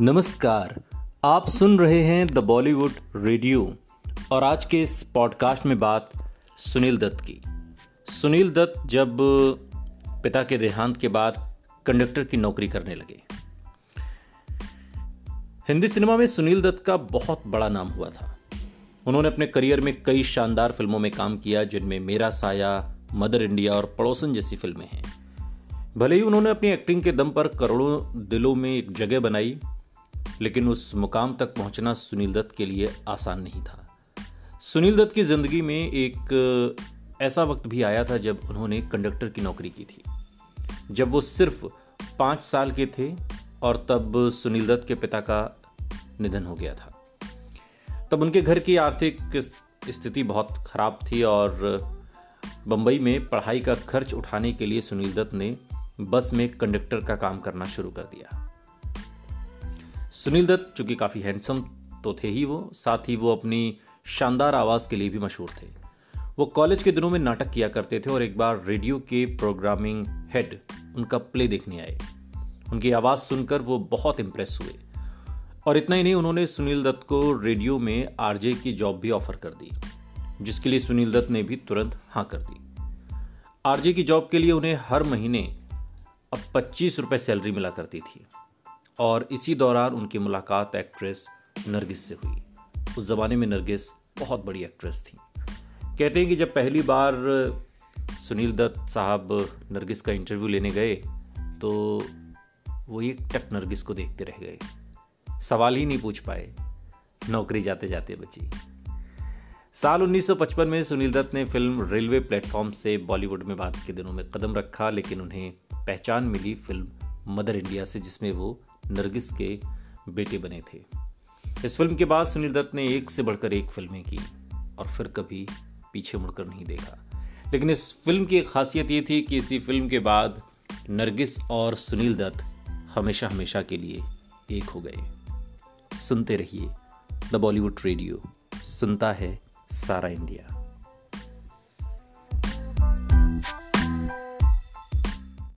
नमस्कार, आप सुन रहे हैं द बॉलीवुड रेडियो और आज के इस पॉडकास्ट में बात सुनील दत्त की। सुनील दत्त जब पिता के देहांत के बाद कंडक्टर की नौकरी करने लगे। हिंदी सिनेमा में सुनील दत्त का बहुत बड़ा नाम हुआ था। उन्होंने अपने करियर में कई शानदार फ़िल्मों में काम किया, जिनमें मेरा साया, मदर इंडिया और पड़ोसन जैसी फ़िल्में हैं। भले ही उन्होंने अपनी एक्टिंग के दम पर करोड़ों दिलों में एक जगह बनाई लेकिन उस मुकाम तक पहुँचना सुनील दत्त के लिए आसान नहीं था। सुनील दत्त की ज़िंदगी में एक ऐसा वक्त भी आया था जब उन्होंने कंडक्टर की नौकरी की थी। जब वो सिर्फ़ पाँच साल के थे और तब सुनील दत्त के पिता का निधन हो गया था। तब उनके घर की आर्थिक स्थिति बहुत खराब थी और बंबई में पढ़ाई का खर्च उठाने के लिए सुनील दत्त ने बस में कंडक्टर का काम करना शुरू कर दिया। सुनील दत्त, चूँकि काफ़ी हैंडसम तो थे ही वो, साथ ही वो अपनी शानदार आवाज़ के लिए भी मशहूर थे। वो कॉलेज के दिनों में नाटक किया करते थे और एक बार रेडियो के प्रोग्रामिंग हेड उनका प्ले देखने आए। उनकी आवाज़ सुनकर वो बहुत इंप्रेस हुए। और इतना ही नहीं, उन्होंने सुनील दत्त को रेडियो में आरजे की जॉब भी ऑफ़र कर दी, जिसके लिए सुनील दत्त ने भी तुरंत हाँ कर दी। आरजे की जॉब के लिए उन्हें हर महीने अब पच्चीस रुपए सैलरी मिला करती थी। और इसी दौरान उनकी मुलाकात एक्ट्रेस नरगिस से हुई। उस ज़माने में नरगिस बहुत बड़ी एक्ट्रेस थी। कहते हैं कि जब पहली बार सुनील दत्त साहब नरगिस का इंटरव्यू लेने गए तो वो एक टक नरगिस को देखते रह गए। सवाल ही नहीं पूछ पाए। नौकरी जाते जाते बची। साल 1955 में सुनील दत्त ने फ़िल्म रेलवे प्लेटफॉर्म से बॉलीवुड में बात के दिनों में कदम रखा, लेकिन उन्हें पहचान मिली फ़िल्म मदर इंडिया से, जिसमें वो नरगिस के बेटे बने थे। इस फ़िल्म के बाद सुनील दत्त ने एक से बढ़कर एक फ़िल्में की और फिर कभी पीछे मुड़कर नहीं देखा। लेकिन इस फ़िल्म की खासियत ये थी कि इसी फ़िल्म के बाद नरगिस और सुनील दत्त हमेशा हमेशा के लिए एक हो गए। सुनते रहिए द बॉलीवुड रेडियो, सुनता है सारा इंडिया।